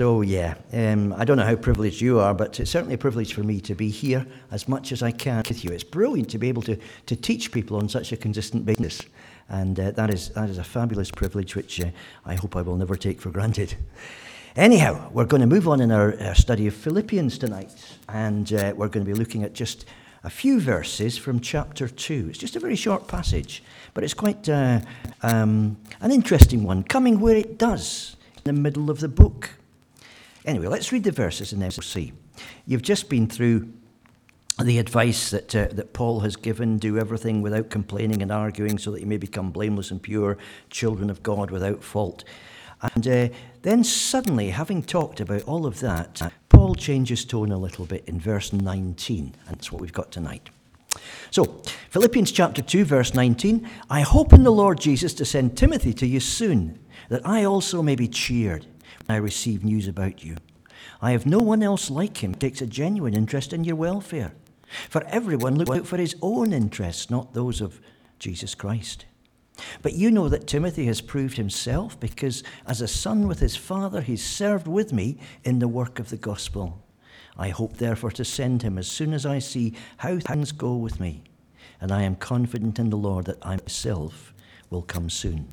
So, yeah, um, I don't know how privileged you are, but it's certainly a privilege for me to be here as much as I can with you. It's brilliant to be able to, to teach people on such a consistent basis. And uh, that, is, that is a fabulous privilege, which uh, I hope I will never take for granted. Anyhow, we're going to move on in our, our study of Philippians tonight. And uh, we're going to be looking at just a few verses from chapter 2. It's just a very short passage, but it's quite uh, um, an interesting one, coming where it does, in the middle of the book. Anyway, let's read the verses and then we'll see. You've just been through the advice that, uh, that Paul has given do everything without complaining and arguing so that you may become blameless and pure, children of God without fault. And uh, then suddenly, having talked about all of that, Paul changes tone a little bit in verse 19, and that's what we've got tonight. So, Philippians chapter 2, verse 19 I hope in the Lord Jesus to send Timothy to you soon, that I also may be cheered I receive news about you. I have no one else like him who takes a genuine interest in your welfare. For everyone looks out for his own interests, not those of Jesus Christ. But you know that Timothy has proved himself because, as a son with his father, he served with me in the work of the gospel. I hope, therefore, to send him as soon as I see how things go with me. And I am confident in the Lord that I myself will come soon.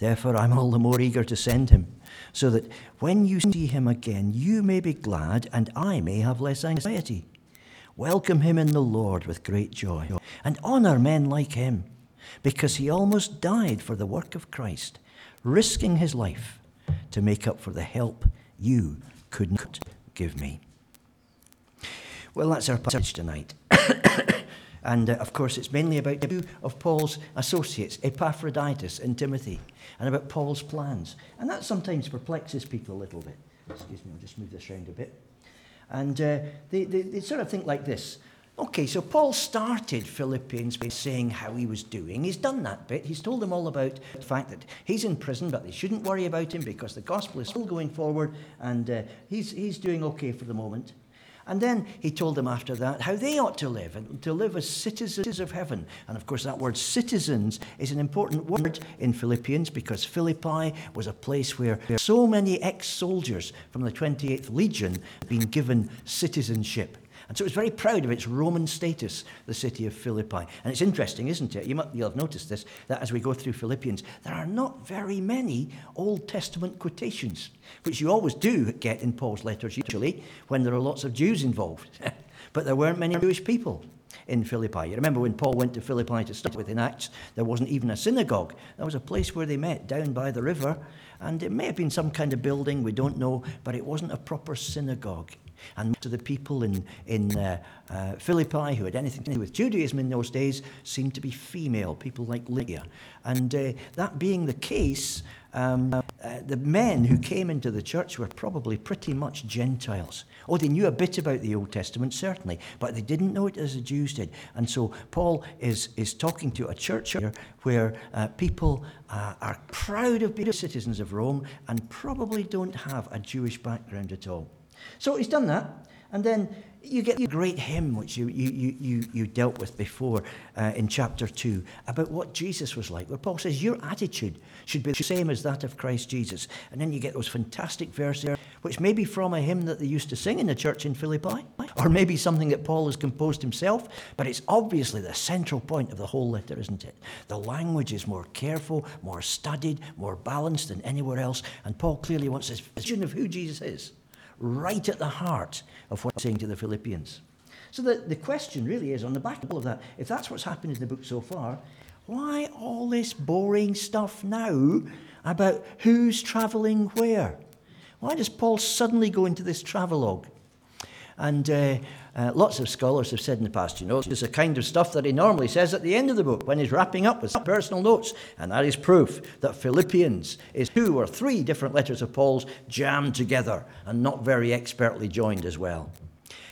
Therefore, I'm all the more eager to send him, so that when you see him again, you may be glad and I may have less anxiety. Welcome him in the Lord with great joy, and honor men like him, because he almost died for the work of Christ, risking his life to make up for the help you couldn't give me. Well, that's our passage tonight. And uh, of course, it's mainly about two of Paul's associates, Epaphroditus and Timothy, and about Paul's plans. And that sometimes perplexes people a little bit. Excuse me, I'll just move this around a bit. And uh, they, they, they sort of think like this Okay, so Paul started Philippians by saying how he was doing. He's done that bit. He's told them all about the fact that he's in prison, but they shouldn't worry about him because the gospel is still going forward and uh, he's, he's doing okay for the moment. And then he told them after that how they ought to live and to live as citizens of heaven. And of course, that word citizens is an important word in Philippians because Philippi was a place where so many ex soldiers from the 28th Legion had been given citizenship. And so it was very proud of its Roman status, the city of Philippi. And it's interesting, isn't it? You might, you'll have noticed this, that as we go through Philippians, there are not very many Old Testament quotations, which you always do get in Paul's letters, usually, when there are lots of Jews involved. but there weren't many Jewish people in Philippi. You remember when Paul went to Philippi to start with in Acts, there wasn't even a synagogue. There was a place where they met down by the river, and it may have been some kind of building, we don't know, but it wasn't a proper synagogue. And most of the people in, in uh, uh, Philippi who had anything to do with Judaism in those days seemed to be female, people like Lydia. And uh, that being the case, um, uh, the men who came into the church were probably pretty much Gentiles. Oh, they knew a bit about the Old Testament, certainly, but they didn't know it as the Jews did. And so Paul is, is talking to a church here where uh, people uh, are proud of being citizens of Rome and probably don't have a Jewish background at all. So he's done that. And then you get the great hymn which you, you, you, you dealt with before uh, in chapter 2 about what Jesus was like, where Paul says, Your attitude should be the same as that of Christ Jesus. And then you get those fantastic verses, which may be from a hymn that they used to sing in the church in Philippi, or maybe something that Paul has composed himself, but it's obviously the central point of the whole letter, isn't it? The language is more careful, more studied, more balanced than anywhere else, and Paul clearly wants this vision of who Jesus is right at the heart of what he's saying to the Philippians. So the, the question really is on the back of all of that, if that's what's happened in the book so far, why all this boring stuff now about who's travelling where? Why does Paul suddenly go into this travelogue? And uh, uh, lots of scholars have said in the past, you know, it's the kind of stuff that he normally says at the end of the book when he's wrapping up with personal notes. And that is proof that Philippians is two or three different letters of Paul's jammed together and not very expertly joined as well.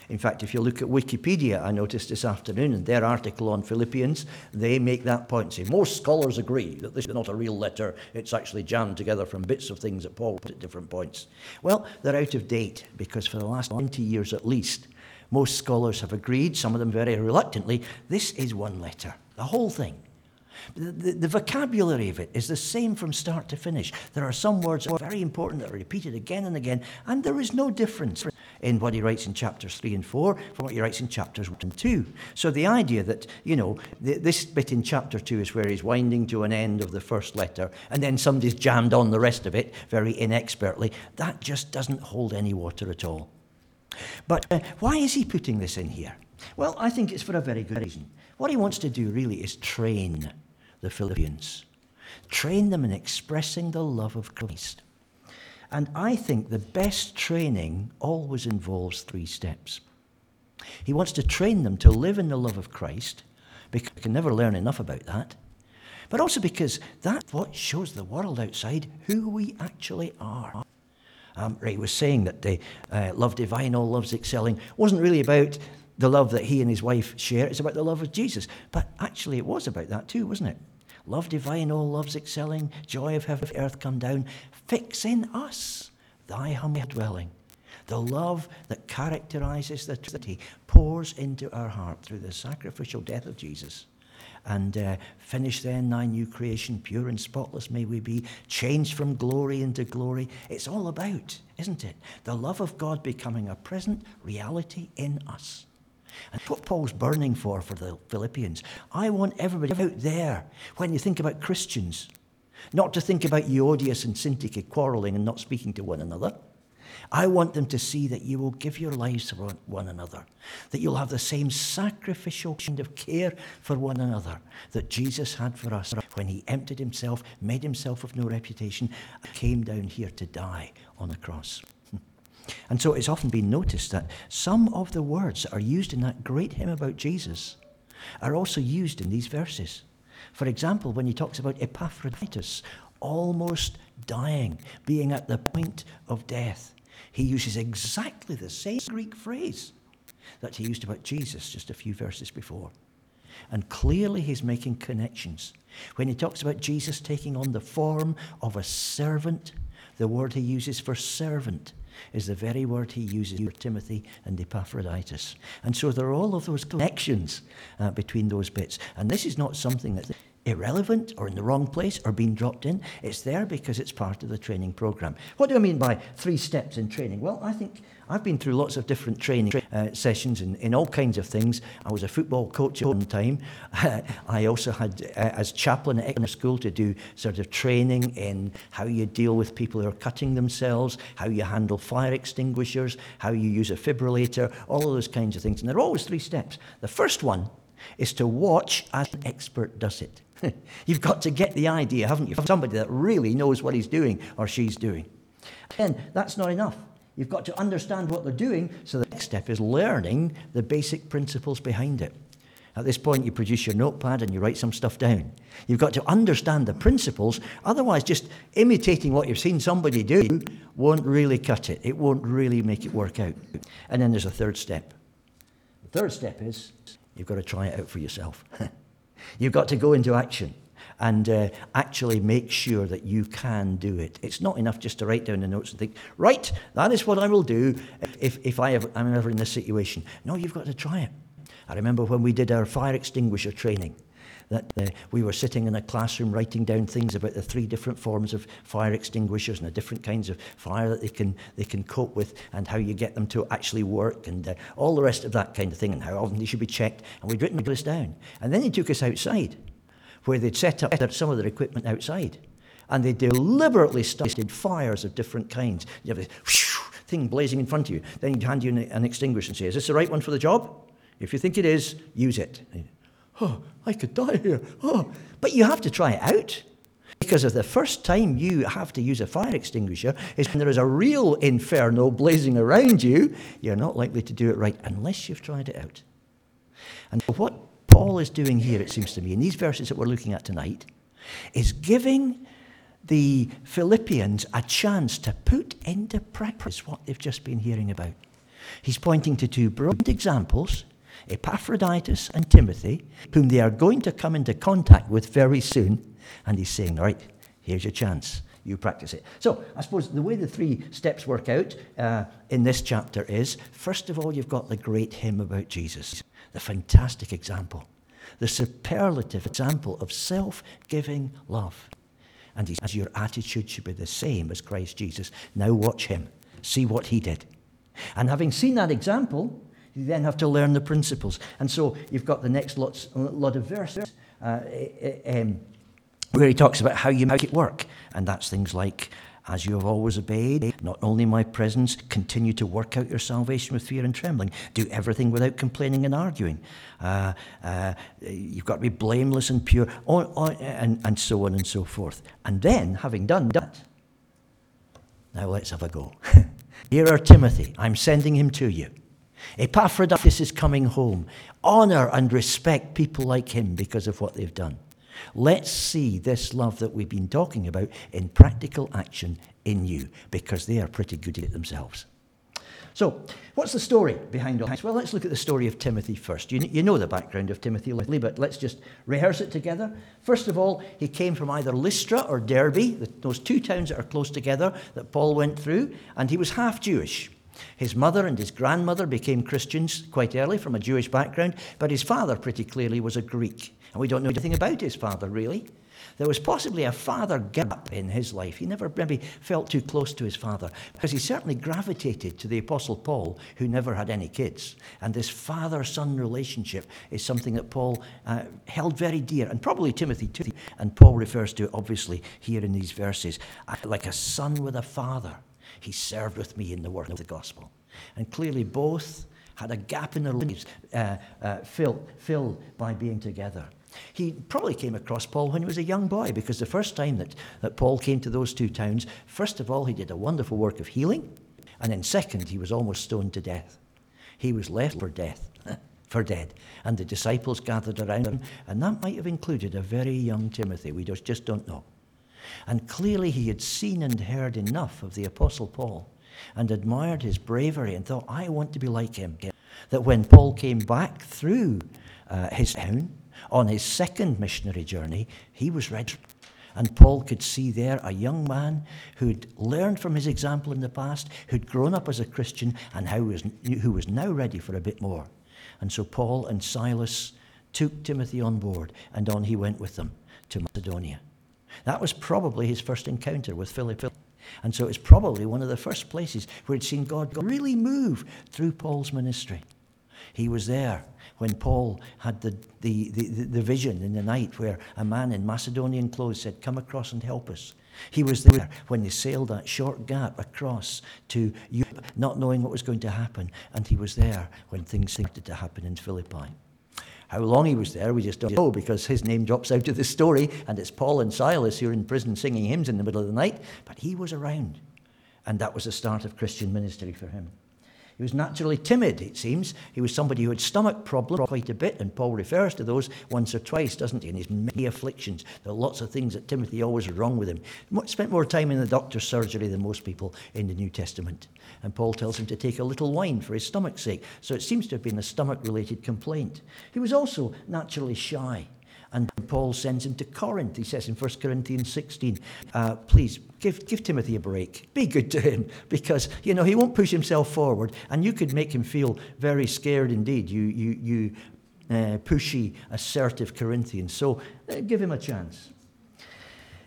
In fact, if you look at Wikipedia, I noticed this afternoon in their article on Philippians, they make that point. Say most scholars agree that this is not a real letter; it's actually jammed together from bits of things that Paul put at different points. Well, they're out of date because for the last 20 years at least, most scholars have agreed, some of them very reluctantly, this is one letter, the whole thing. The, the, the, vocabulary of it is the same from start to finish. There are some words that are very important that are repeated again and again, and there is no difference in what he writes in chapters 3 and 4 from what he writes in chapters 1 and 2. So the idea that, you know, this bit in chapter 2 is where he's winding to an end of the first letter, and then somebody's jammed on the rest of it very inexpertly, that just doesn't hold any water at all. But uh, why is he putting this in here? Well, I think it's for a very good reason. What he wants to do really is train the Philippians, train them in expressing the love of Christ. And I think the best training always involves three steps. He wants to train them to live in the love of Christ, because we can never learn enough about that, but also because that's what shows the world outside who we actually are. Um, Ray was saying that the uh, love divine, all loves excelling, wasn't really about the love that he and his wife share, it's about the love of Jesus. But actually, it was about that too, wasn't it? Love divine, all loves excelling, joy of heaven, earth come down. Fix in us thy humble dwelling. The love that characterizes the Trinity pours into our heart through the sacrificial death of Jesus and uh, finish then thy new creation, pure and spotless may we be, changed from glory into glory. It's all about, isn't it? The love of God becoming a present reality in us. And what Paul's burning for for the Philippians. I want everybody out there, when you think about Christians, not to think about Euodias and Syntyche quarreling and not speaking to one another I want them to see that you will give your lives for one another, that you'll have the same sacrificial kind of care for one another that Jesus had for us when he emptied himself, made himself of no reputation, and came down here to die on the cross. And so it's often been noticed that some of the words that are used in that great hymn about Jesus are also used in these verses. For example, when he talks about Epaphroditus almost dying, being at the point of death, he uses exactly the same Greek phrase that he used about Jesus just a few verses before. And clearly he's making connections. When he talks about Jesus taking on the form of a servant, the word he uses for servant is the very word he uses for Timothy and Epaphroditus. And so there are all of those connections uh, between those bits. And this is not something that irrelevant or in the wrong place or being dropped in. It's there because it's part of the training program. What do I mean by three steps in training? Well, I think I've been through lots of different training uh, sessions in, in all kinds of things. I was a football coach at one time. I also had, uh, as chaplain at Exmouth School, to do sort of training in how you deal with people who are cutting themselves, how you handle fire extinguishers, how you use a fibrillator, all of those kinds of things. And there are always three steps. The first one is to watch as an expert does it. You've got to get the idea, haven't you? Somebody that really knows what he's doing or she's doing. And that's not enough. You've got to understand what they're doing, so the next step is learning the basic principles behind it. At this point, you produce your notepad and you write some stuff down. You've got to understand the principles, otherwise, just imitating what you've seen somebody do won't really cut it. It won't really make it work out. And then there's a third step. The third step is you've got to try it out for yourself. You've got to go into action and uh, actually make sure that you can do it. It's not enough just to write down the notes and think, right, that is what I will do if, if I am ever in this situation. No, you've got to try it. I remember when we did our fire extinguisher training that uh, we were sitting in a classroom writing down things about the three different forms of fire extinguishers and the different kinds of fire that they can, they can cope with and how you get them to actually work and uh, all the rest of that kind of thing and how often they should be checked. And we'd written this down. And then he took us outside where they'd set up some of their equipment outside. And they deliberately started fires of different kinds. You have this thing blazing in front of you. Then he'd hand you an extinguisher and say, Is this the right one for the job? If you think it is, use it oh, I could die here. Oh. But you have to try it out. Because if the first time you have to use a fire extinguisher is when there is a real inferno blazing around you, you're not likely to do it right unless you've tried it out. And what Paul is doing here, it seems to me, in these verses that we're looking at tonight, is giving the Philippians a chance to put into practice what they've just been hearing about. He's pointing to two brilliant examples Epaphroditus and Timothy, whom they are going to come into contact with very soon. And he's saying, All right, here's your chance. You practice it. So, I suppose the way the three steps work out uh, in this chapter is first of all, you've got the great hymn about Jesus, the fantastic example, the superlative example of self giving love. And he says, Your attitude should be the same as Christ Jesus. Now watch him, see what he did. And having seen that example, you then have to learn the principles. And so you've got the next lots, lot of verses uh, um, where he talks about how you make it work. And that's things like, as you have always obeyed, not only my presence, continue to work out your salvation with fear and trembling. Do everything without complaining and arguing. Uh, uh, you've got to be blameless and pure, and, and so on and so forth. And then, having done that, now let's have a go. Here are Timothy. I'm sending him to you. Epaphroditus is coming home. Honor and respect people like him because of what they've done. Let's see this love that we've been talking about in practical action in you because they are pretty good at it themselves. So, what's the story behind all this? Well, let's look at the story of Timothy first. You, you know the background of Timothy, but let's just rehearse it together. First of all, he came from either Lystra or Derbe, those two towns that are close together that Paul went through, and he was half Jewish. His mother and his grandmother became Christians quite early from a Jewish background, but his father pretty clearly was a Greek. And we don't know anything about his father, really. There was possibly a father gap in his life. He never maybe felt too close to his father because he certainly gravitated to the Apostle Paul, who never had any kids. And this father son relationship is something that Paul uh, held very dear, and probably Timothy too. And Paul refers to it, obviously, here in these verses, like a son with a father. He served with me in the work of the gospel. And clearly, both had a gap in their lives uh, uh, filled, filled by being together. He probably came across Paul when he was a young boy because the first time that, that Paul came to those two towns, first of all, he did a wonderful work of healing, and then second, he was almost stoned to death. He was left for death, for dead. And the disciples gathered around him, and that might have included a very young Timothy. We just, just don't know. And clearly, he had seen and heard enough of the Apostle Paul and admired his bravery and thought, I want to be like him. That when Paul came back through uh, his town on his second missionary journey, he was ready. And Paul could see there a young man who'd learned from his example in the past, who'd grown up as a Christian, and was, who was now ready for a bit more. And so Paul and Silas took Timothy on board, and on he went with them to Macedonia. That was probably his first encounter with Philip. And so it's probably one of the first places where he'd seen God really move through Paul's ministry. He was there when Paul had the, the, the, the, vision in the night where a man in Macedonian clothes said, Come across and help us. He was there when they sailed that short gap across to Europe, not knowing what was going to happen. And he was there when things started to happen in Philippi. How long he was there, we just don't know because his name drops out of the story, and it's Paul and Silas who are in prison singing hymns in the middle of the night. But he was around, and that was the start of Christian ministry for him. He was naturally timid, it seems. He was somebody who had stomach problems quite a bit, and Paul refers to those once or twice, doesn't he, in his many afflictions. There are lots of things that Timothy always wrong with him. Spent more time in the doctor's surgery than most people in the New Testament. And Paul tells him to take a little wine for his stomach's sake. So it seems to have been a stomach related complaint. He was also naturally shy. And Paul sends him to Corinth. He says in 1 Corinthians 16, uh, please give, give Timothy a break. Be good to him because, you know, he won't push himself forward. And you could make him feel very scared indeed, you, you, you uh, pushy, assertive Corinthians. So uh, give him a chance.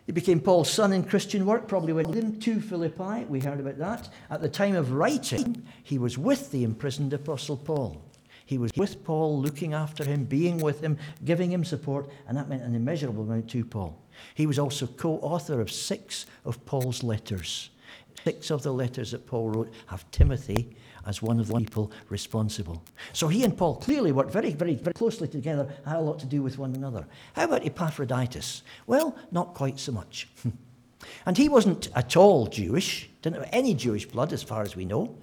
He became Paul's son in Christian work, probably went with him to Philippi. We heard about that. At the time of writing, he was with the imprisoned Apostle Paul. He was with Paul, looking after him, being with him, giving him support, and that meant an immeasurable amount to Paul. He was also co author of six of Paul's letters. six of the letters that Paul wrote have Timothy as one of the people responsible. So he and Paul clearly worked very, very, very closely together, had a lot to do with one another. How about Epaphroditus? Well, not quite so much. and he wasn't at all Jewish, didn't have any Jewish blood as far as we know.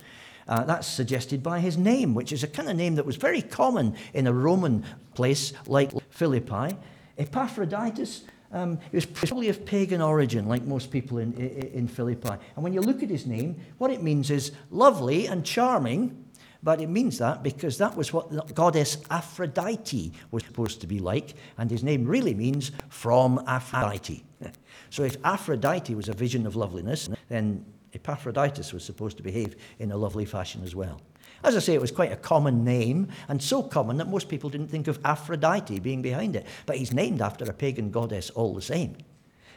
Uh, that's suggested by his name, which is a kind of name that was very common in a Roman place like Philippi. Epaphroditus um, he was probably of pagan origin, like most people in, in, in Philippi. And when you look at his name, what it means is lovely and charming, but it means that because that was what the goddess Aphrodite was supposed to be like, and his name really means from Aphrodite. So if Aphrodite was a vision of loveliness, then Epaphroditus was supposed to behave in a lovely fashion as well. As I say, it was quite a common name, and so common that most people didn't think of Aphrodite being behind it. But he's named after a pagan goddess all the same.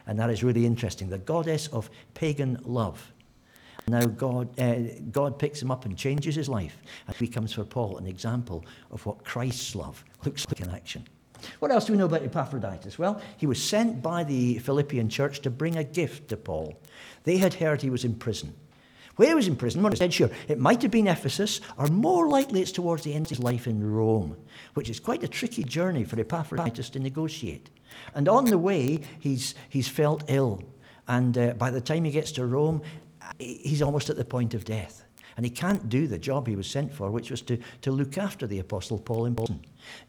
And that is really interesting the goddess of pagan love. Now, God, uh, God picks him up and changes his life, and he becomes for Paul an example of what Christ's love looks like in action. What else do we know about Epaphroditus? Well, he was sent by the Philippian church to bring a gift to Paul. They had heard he was in prison. Where he was in prison, one said, sure, it might have been Ephesus, or more likely it's towards the end of his life in Rome, which is quite a tricky journey for Epaphroditus to negotiate. And on the way, he's, he's felt ill. And uh, by the time he gets to Rome, he's almost at the point of death. And he can't do the job he was sent for, which was to, to look after the Apostle Paul in prison.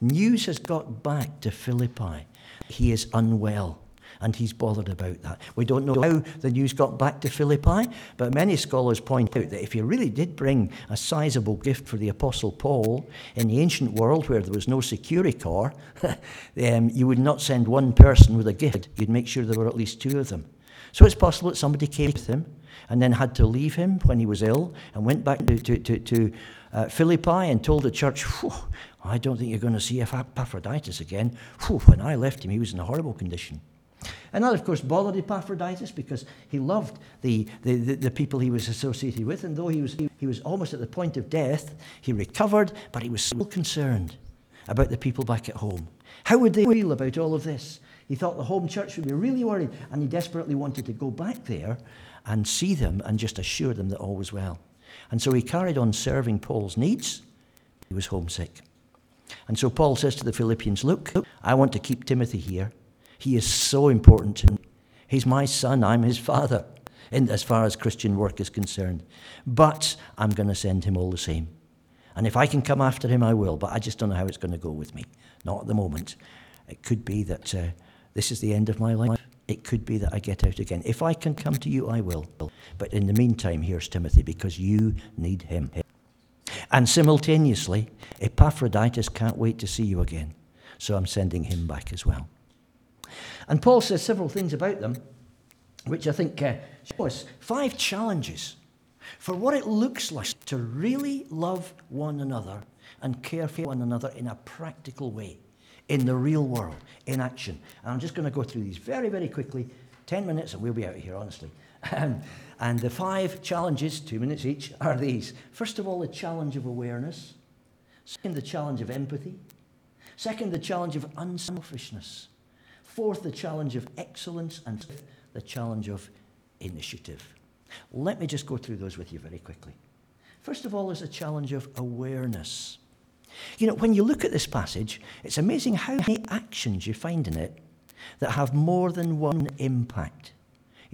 News has got back to Philippi. He is unwell and he's bothered about that. We don't know how the news got back to Philippi, but many scholars point out that if he really did bring a sizable gift for the Apostle Paul in the ancient world where there was no security corps, um, you would not send one person with a gift. You'd make sure there were at least two of them. So it's possible that somebody came with him and then had to leave him when he was ill and went back to, to, to, to uh, Philippi and told the church, I don't think you're going to see Epaphroditus again. Whew, when I left him, he was in a horrible condition. And that, of course, bothered Epaphroditus because he loved the, the, the, the, people he was associated with. And though he was, he was almost at the point of death, he recovered, but he was still concerned about the people back at home. How would they feel about all of this? He thought the home church would be really worried, and he desperately wanted to go back there and see them and just assure them that all was well. And so he carried on serving Paul's needs. He was homesick. And so Paul says to the Philippians, Look, I want to keep Timothy here he is so important to me. He's my son, I'm his father, in, as far as Christian work is concerned. But I'm going to send him all the same. And if I can come after him, I will, but I just don't know how it's going to go with me. Not at the moment. It could be that uh, this is the end of my life. It could be that I get out again. If I can come to you, I will. But in the meantime, here's Timothy, because you need him. And simultaneously, Epaphroditus can't wait to see you again. So I'm sending him back as well. And Paul says several things about them, which I think uh, shows five challenges for what it looks like to really love one another and care for one another in a practical way, in the real world, in action. And I'm just going to go through these very, very quickly. 10 minutes and we'll be out of here, honestly. and the five challenges, two minutes each, are these. First of all, the challenge of awareness. Second, the challenge of empathy. Second, the challenge of unselfishness. Fourth, the challenge of excellence. And fifth, the challenge of initiative. Let me just go through those with you very quickly. First of all, there's a challenge of awareness. You know, when you look at this passage, it's amazing how many actions you find in it that have more than one impact.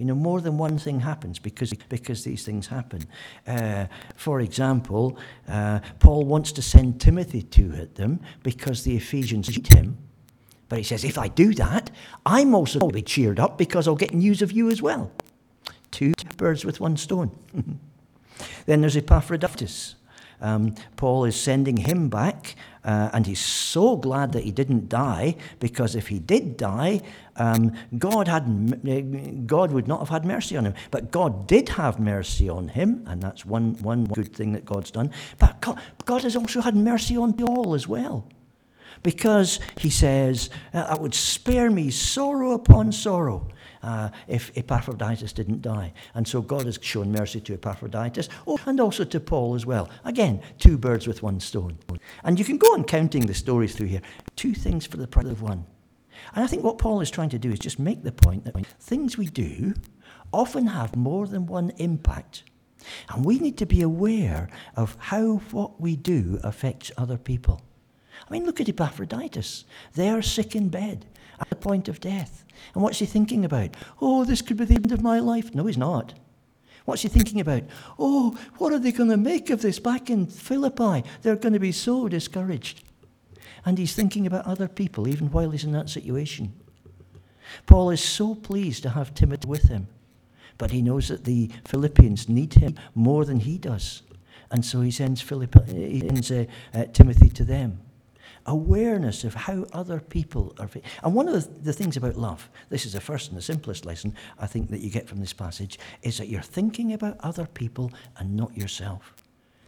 You know, more than one thing happens because, because these things happen. Uh, for example, uh, Paul wants to send Timothy to hit them because the Ephesians need him but he says, if I do that, I'm also going to be cheered up because I'll get news of you as well. Two birds with one stone. then there's Epaphroditus. Um, Paul is sending him back, uh, and he's so glad that he didn't die because if he did die, um, God had God would not have had mercy on him. But God did have mercy on him, and that's one one good thing that God's done. But God, God has also had mercy on Paul as well because he says, uh, that would spare me sorrow upon sorrow. Uh, if Epaphroditus didn't die. And so God has shown mercy to Epaphroditus oh, and also to Paul as well. Again, two birds with one stone. And you can go on counting the stories through here. Two things for the price of one. And I think what Paul is trying to do is just make the point that things we do often have more than one impact. And we need to be aware of how what we do affects other people. I mean, look at Epaphroditus. They are sick in bed at the point of death. And what's he thinking about? Oh, this could be the end of my life. No, he's not. What's he thinking about? Oh, what are they going to make of this back in Philippi? They're going to be so discouraged. And he's thinking about other people even while he's in that situation. Paul is so pleased to have Timothy with him, but he knows that the Philippians need him more than he does. And so he sends, Philippi, he sends uh, uh, Timothy to them awareness of how other people are. And one of the, the, things about love, this is the first and the simplest lesson I think that you get from this passage, is that you're thinking about other people and not yourself.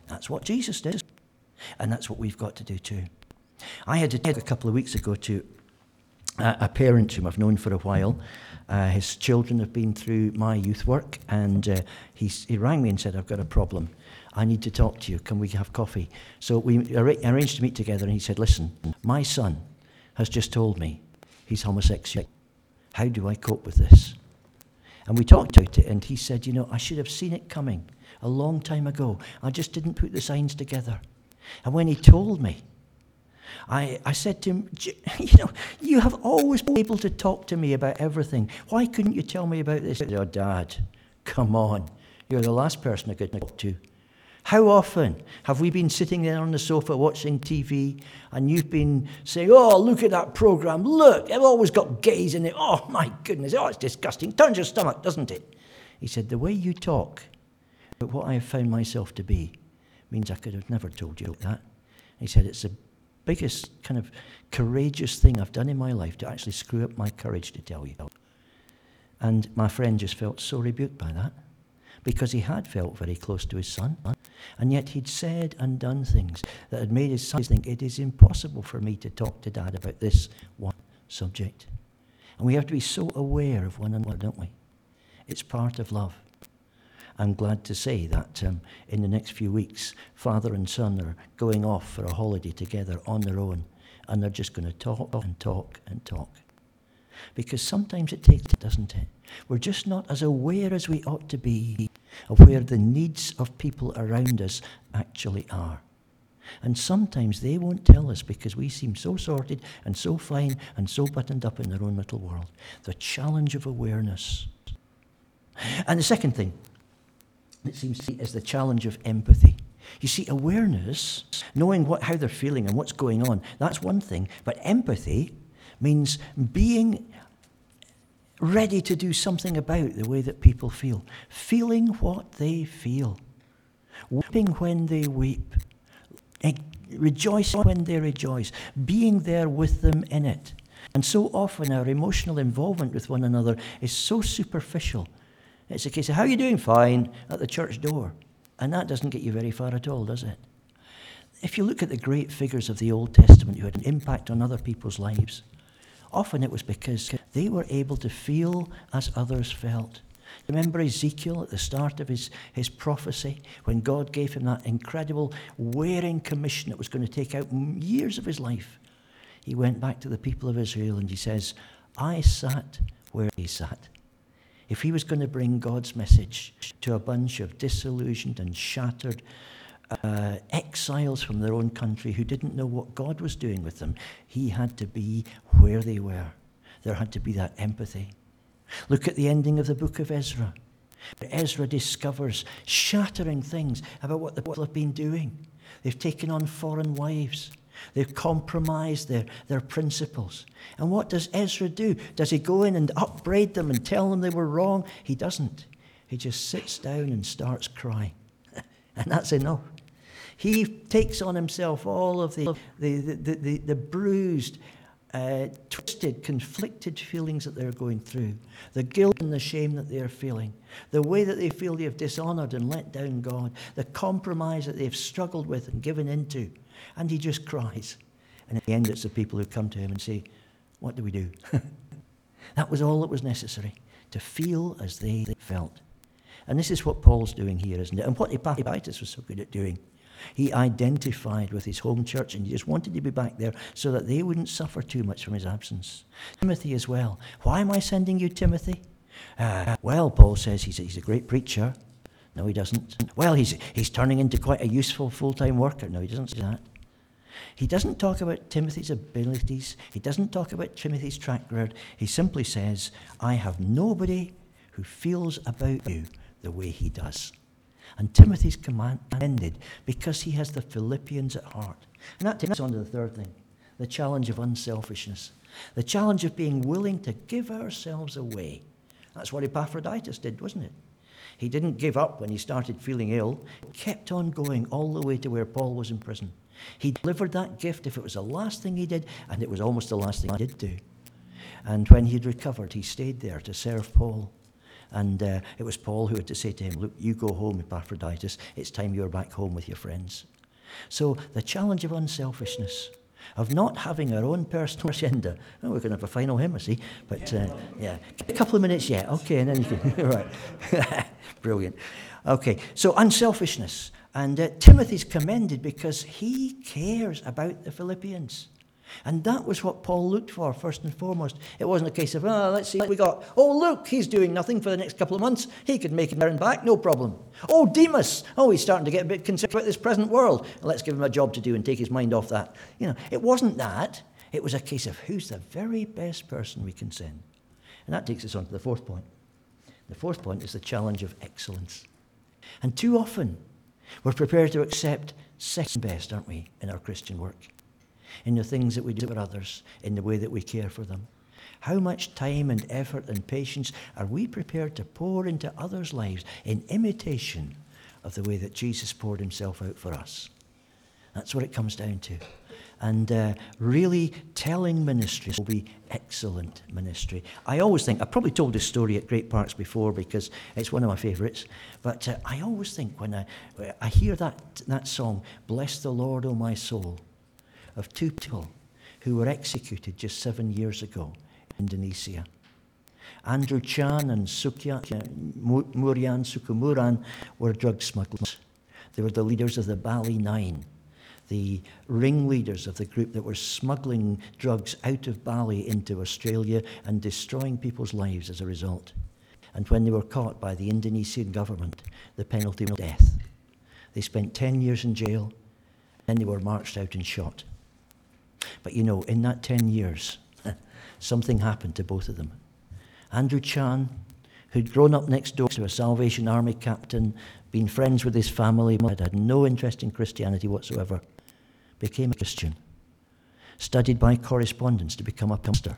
That's what Jesus did. And that's what we've got to do too. I had to take a couple of weeks ago to a, parent whom I've known for a while. Uh, his children have been through my youth work, and uh, he rang me and said, I've got a problem. I need to talk to you. Can we have coffee? So we ar- arranged to meet together, and he said, Listen, my son has just told me he's homosexual. How do I cope with this? And we talked about it, and he said, You know, I should have seen it coming a long time ago. I just didn't put the signs together. And when he told me, I, I said to him, You know, you have always been able to talk to me about everything. Why couldn't you tell me about this? Oh, Dad, come on. You're the last person I could talk to. How often have we been sitting there on the sofa watching TV and you've been saying, Oh, look at that program. Look, they've always got gays in it. Oh, my goodness. Oh, it's disgusting. Turns your stomach, doesn't it? He said, The way you talk about what I have found myself to be means I could have never told you that. He said, It's the biggest kind of courageous thing I've done in my life to actually screw up my courage to tell you. And my friend just felt so rebuked by that because he had felt very close to his son. And yet he'd said and done things that had made his son think it is impossible for me to talk to dad about this one subject. And we have to be so aware of one another, don't we? It's part of love. I'm glad to say that um, in the next few weeks, father and son are going off for a holiday together on their own, and they're just going to talk and talk and talk. Because sometimes it takes, doesn't it? We're just not as aware as we ought to be of where the needs of people around us actually are. And sometimes they won't tell us because we seem so sorted and so fine and so buttoned up in our own little world. The challenge of awareness. And the second thing, it seems to me, is the challenge of empathy. You see, awareness, knowing what, how they're feeling and what's going on, that's one thing. But empathy means being ready to do something about the way that people feel, feeling what they feel, weeping when they weep, rejoicing when they rejoice, being there with them in it. And so often our emotional involvement with one another is so superficial. It's a case of, how are you doing? Fine, at the church door. And that doesn't get you very far at all, does it? If you look at the great figures of the Old Testament who had an impact on other people's lives, Often it was because they were able to feel as others felt. Remember Ezekiel at the start of his, his prophecy when God gave him that incredible wearing commission that was going to take out years of his life? He went back to the people of Israel and he says, I sat where he sat. If he was going to bring God's message to a bunch of disillusioned and shattered uh, exiles from their own country who didn't know what God was doing with them. He had to be where they were. There had to be that empathy. Look at the ending of the book of Ezra. Ezra discovers shattering things about what the people have been doing. They've taken on foreign wives. They've compromised their, their principles. And what does Ezra do? Does he go in and upbraid them and tell them they were wrong? He doesn't. He just sits down and starts crying. and that's enough. He takes on himself all of the, the, the, the, the bruised, uh, twisted, conflicted feelings that they're going through, the guilt and the shame that they're feeling, the way that they feel they have dishonored and let down God, the compromise that they've struggled with and given into. And he just cries. And at the end, it's the people who come to him and say, What do we do? that was all that was necessary to feel as they felt. And this is what Paul's doing here, isn't it? And what Epaphroditus was so good at doing. He identified with his home church and he just wanted to be back there so that they wouldn't suffer too much from his absence. Timothy as well. Why am I sending you Timothy? Uh, well, Paul says he's a, he's a great preacher. No, he doesn't. Well, he's, he's turning into quite a useful full time worker. No, he doesn't say that. He doesn't talk about Timothy's abilities. He doesn't talk about Timothy's track record. He simply says, I have nobody who feels about you the way he does. And Timothy's command ended because he has the Philippians at heart. And that takes us on to the third thing the challenge of unselfishness, the challenge of being willing to give ourselves away. That's what Epaphroditus did, wasn't it? He didn't give up when he started feeling ill, he kept on going all the way to where Paul was in prison. He delivered that gift if it was the last thing he did, and it was almost the last thing he did do. And when he'd recovered, he stayed there to serve Paul. And uh, it was Paul who had to say to him, Look, you go home, Epaphroditus. It's time you're back home with your friends. So the challenge of unselfishness, of not having our own personal agenda. Oh, we're going to have a final hymn, I see. But uh, yeah, a couple of minutes yet. Okay, and then you can. right. Brilliant. Okay, so unselfishness. And uh, Timothy's commended because he cares about the Philippians. And that was what Paul looked for, first and foremost. It wasn't a case of, oh, let's see what we got. Oh, look, he's doing nothing for the next couple of months. He could make it there and back, no problem. Oh, Demas. Oh, he's starting to get a bit concerned about this present world. Let's give him a job to do and take his mind off that. You know, it wasn't that. It was a case of who's the very best person we can send. And that takes us on to the fourth point. The fourth point is the challenge of excellence. And too often, we're prepared to accept second best, aren't we, in our Christian work? In the things that we do for others, in the way that we care for them? How much time and effort and patience are we prepared to pour into others' lives in imitation of the way that Jesus poured himself out for us? That's what it comes down to. And uh, really telling ministry will be excellent ministry. I always think, I've probably told this story at Great Parks before because it's one of my favourites, but uh, I always think when I, I hear that, that song, Bless the Lord, O my soul, of two people who were executed just seven years ago in Indonesia. Andrew Chan and Sukya, Myuran Sukumaran were drug smugglers. They were the leaders of the Bali Nine, the ringleaders of the group that were smuggling drugs out of Bali into Australia and destroying people's lives as a result. And when they were caught by the Indonesian government, the penalty was death. They spent 10 years in jail, then they were marched out and shot. But you know, in that 10 years, something happened to both of them. Andrew Chan, who'd grown up next door to a Salvation Army captain, been friends with his family, had had no interest in Christianity whatsoever, became a Christian, studied by correspondence to become a pastor,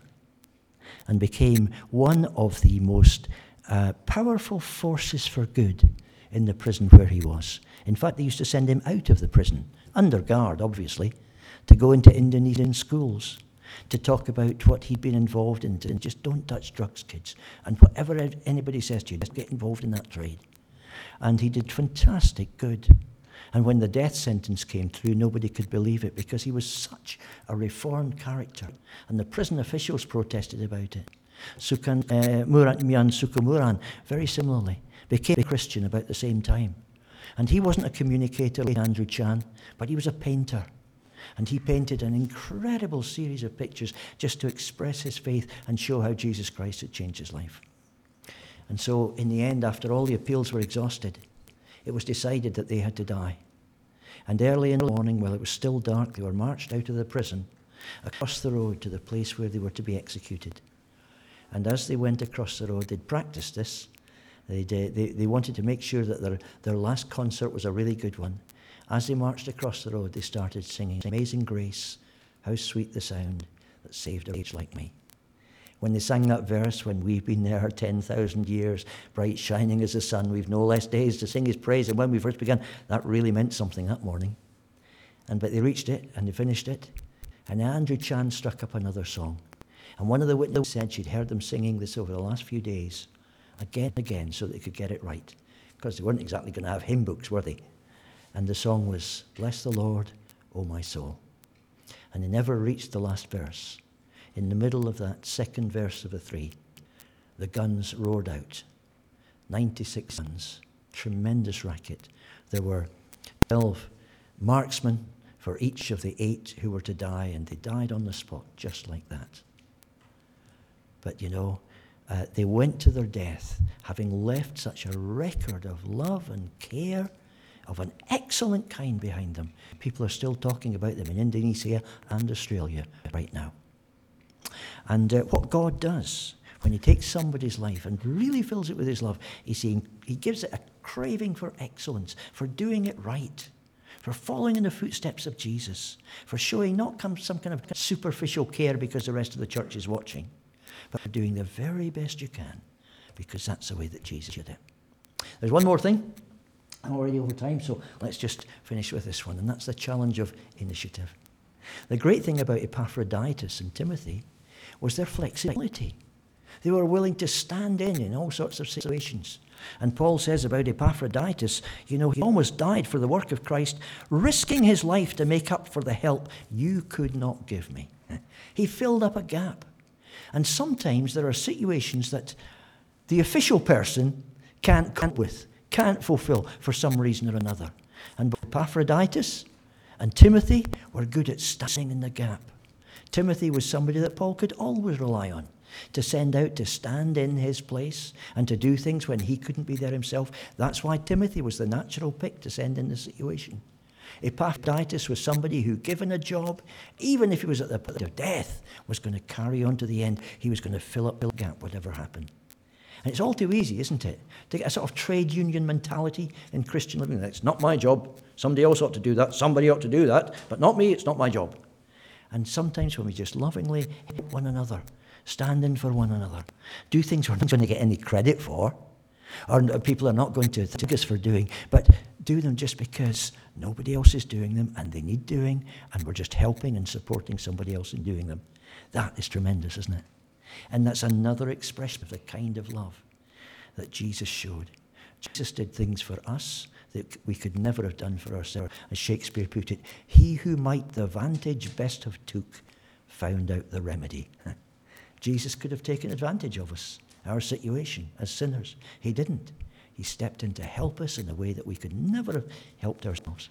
and became one of the most uh, powerful forces for good in the prison where he was. In fact, they used to send him out of the prison, under guard, obviously, to go into Indonesian schools to talk about what he'd been involved in. And just don't touch drugs, kids. And whatever anybody says to you, just get involved in that trade. And he did fantastic good. And when the death sentence came through, nobody could believe it because he was such a reformed character. And the prison officials protested about it. Sukan, uh, Muran, Mian Sukumaran, very similarly, became a Christian about the same time. And he wasn't a communicator like Andrew Chan, but he was a painter. And he painted an incredible series of pictures just to express his faith and show how Jesus Christ had changed his life. And so, in the end, after all the appeals were exhausted, it was decided that they had to die. And early in the morning, while it was still dark, they were marched out of the prison across the road to the place where they were to be executed. And as they went across the road, they'd practiced this. They, they, they wanted to make sure that their, their last concert was a really good one. As they marched across the road, they started singing, Amazing Grace, how sweet the sound that saved a wretch like me. When they sang that verse, when we've been there 10,000 years, bright shining as the sun, we've no less days to sing his praise. And when we first began, that really meant something that morning. And but they reached it and they finished it. And Andrew Chan struck up another song. And one of the witnesses said she'd heard them singing this over the last few days, again and again, so they could get it right. Because they weren't exactly going to have hymn books, were they? And the song was, Bless the Lord, O my soul. And they never reached the last verse. In the middle of that second verse of the three, the guns roared out. 96 guns, tremendous racket. There were 12 marksmen for each of the eight who were to die, and they died on the spot just like that. But you know, uh, they went to their death having left such a record of love and care of an excellent kind behind them. People are still talking about them in Indonesia and Australia right now. And uh, what God does when He takes somebody's life and really fills it with His love, He's saying, He gives it a craving for excellence, for doing it right, for following in the footsteps of Jesus, for showing not some kind of superficial care because the rest of the church is watching, but for doing the very best you can because that's the way that Jesus did it. There's one more thing. I'm already over time, so let's just finish with this one, and that's the challenge of initiative. The great thing about Epaphroditus and Timothy was their flexibility. They were willing to stand in in all sorts of situations. And Paul says about Epaphroditus, you know, he almost died for the work of Christ, risking his life to make up for the help you could not give me. He filled up a gap. And sometimes there are situations that the official person can't cope with, can't fulfill for some reason or another. And Epaphroditus and Timothy were good at standing in the gap. Timothy was somebody that Paul could always rely on to send out to stand in his place and to do things when he couldn't be there himself. That's why Timothy was the natural pick to send in the situation. Epaphroditus was somebody who, given a job, even if he was at the point of death, was going to carry on to the end. He was going to fill up the gap, whatever happened. And it's all too easy, isn't it? To get a sort of trade union mentality in Christian living. It's not my job. Somebody else ought to do that. Somebody ought to do that. But not me. It's not my job. And sometimes when we just lovingly help one another, stand in for one another, do things we're not going to get any credit for, or people are not going to thank us for doing, but do them just because nobody else is doing them and they need doing, and we're just helping and supporting somebody else in doing them. That is tremendous, isn't it? And that's another expression of the kind of love that Jesus showed. Jesus did things for us that we could never have done for ourselves. As Shakespeare put it, he who might the vantage best have took found out the remedy. Jesus could have taken advantage of us, our situation as sinners. He didn't. He stepped in to help us in a way that we could never have helped ourselves.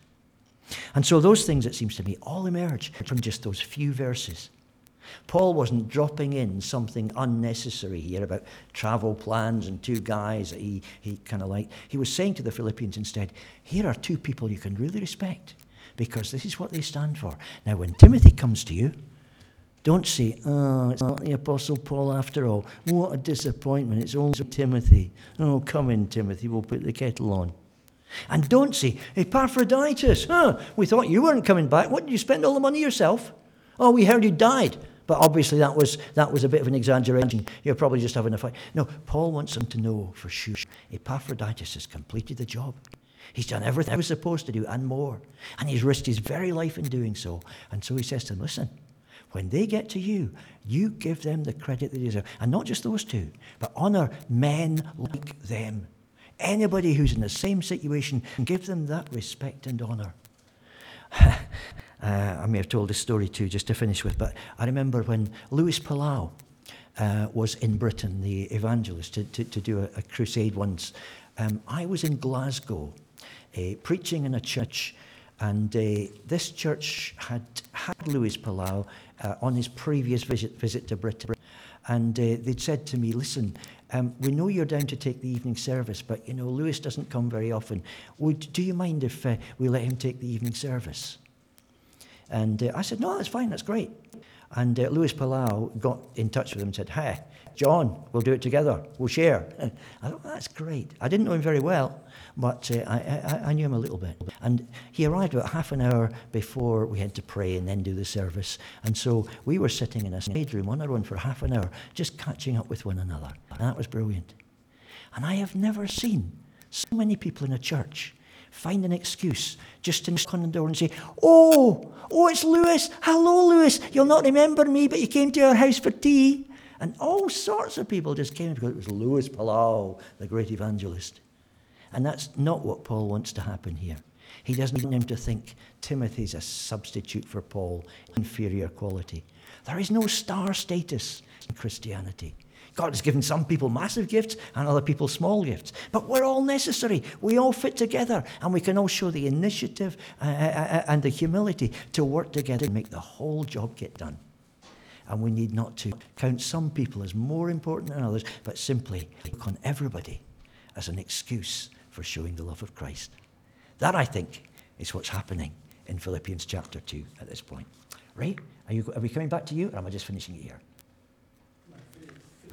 And so those things, it seems to me, all emerge from just those few verses Paul wasn't dropping in something unnecessary here about travel plans and two guys that he, he kind of liked. He was saying to the Philippians instead, here are two people you can really respect because this is what they stand for. Now, when Timothy comes to you, don't say, oh, it's not the Apostle Paul after all. What a disappointment. It's only Timothy. Oh, come in, Timothy. We'll put the kettle on. And don't say, Epaphroditus, huh, we thought you weren't coming back. What, did you spend all the money yourself? Oh, we heard you died. But obviously, that was, that was a bit of an exaggeration. You're probably just having a fight. No, Paul wants them to know for sure Epaphroditus has completed the job. He's done everything he was supposed to do and more. And he's risked his very life in doing so. And so he says to them, listen, when they get to you, you give them the credit they deserve. And not just those two, but honor men like them. Anybody who's in the same situation, give them that respect and honor. Uh, I may have told this story too, just to finish with, but I remember when Luis Palau uh, was in Britain, the evangelist, to, to, to do a, a, crusade once. Um, I was in Glasgow uh, preaching in a church, and uh, this church had had Luis Palau uh, on his previous visit, visit to Britain. And uh, they'd said to me, listen, um, we know you're down to take the evening service, but you know, Luis doesn't come very often. Would, do you mind if uh, we let him take the evening service? And uh, I said, no, that's fine, that's great. And uh, Luis Palau got in touch with him and said, hey, John, we'll do it together, we'll share. I thought, that's great. I didn't know him very well, but uh, I, I, I, knew him a little bit. And he arrived about half an hour before we had to pray and then do the service. And so we were sitting in a stage room on our own for half an hour, just catching up with one another. And that was brilliant. And I have never seen so many people in a church find an excuse just to knock on the door and say, Oh, oh, it's Luis. Hello, Luis. You'll not remember me, but you came to our house for tea. And all sorts of people just came because it was Luis Palau, the great evangelist. And that's not what Paul wants to happen here. He doesn't want him to think Timothy's a substitute for Paul, inferior quality. There is no star status in Christianity. God has given some people massive gifts and other people small gifts. But we're all necessary. We all fit together and we can all show the initiative uh, uh, uh, and the humility to work together and make the whole job get done. And we need not to count some people as more important than others, but simply look on everybody as an excuse for showing the love of Christ. That, I think, is what's happening in Philippians chapter 2 at this point. Right? Are, you, are we coming back to you, or am I just finishing it here?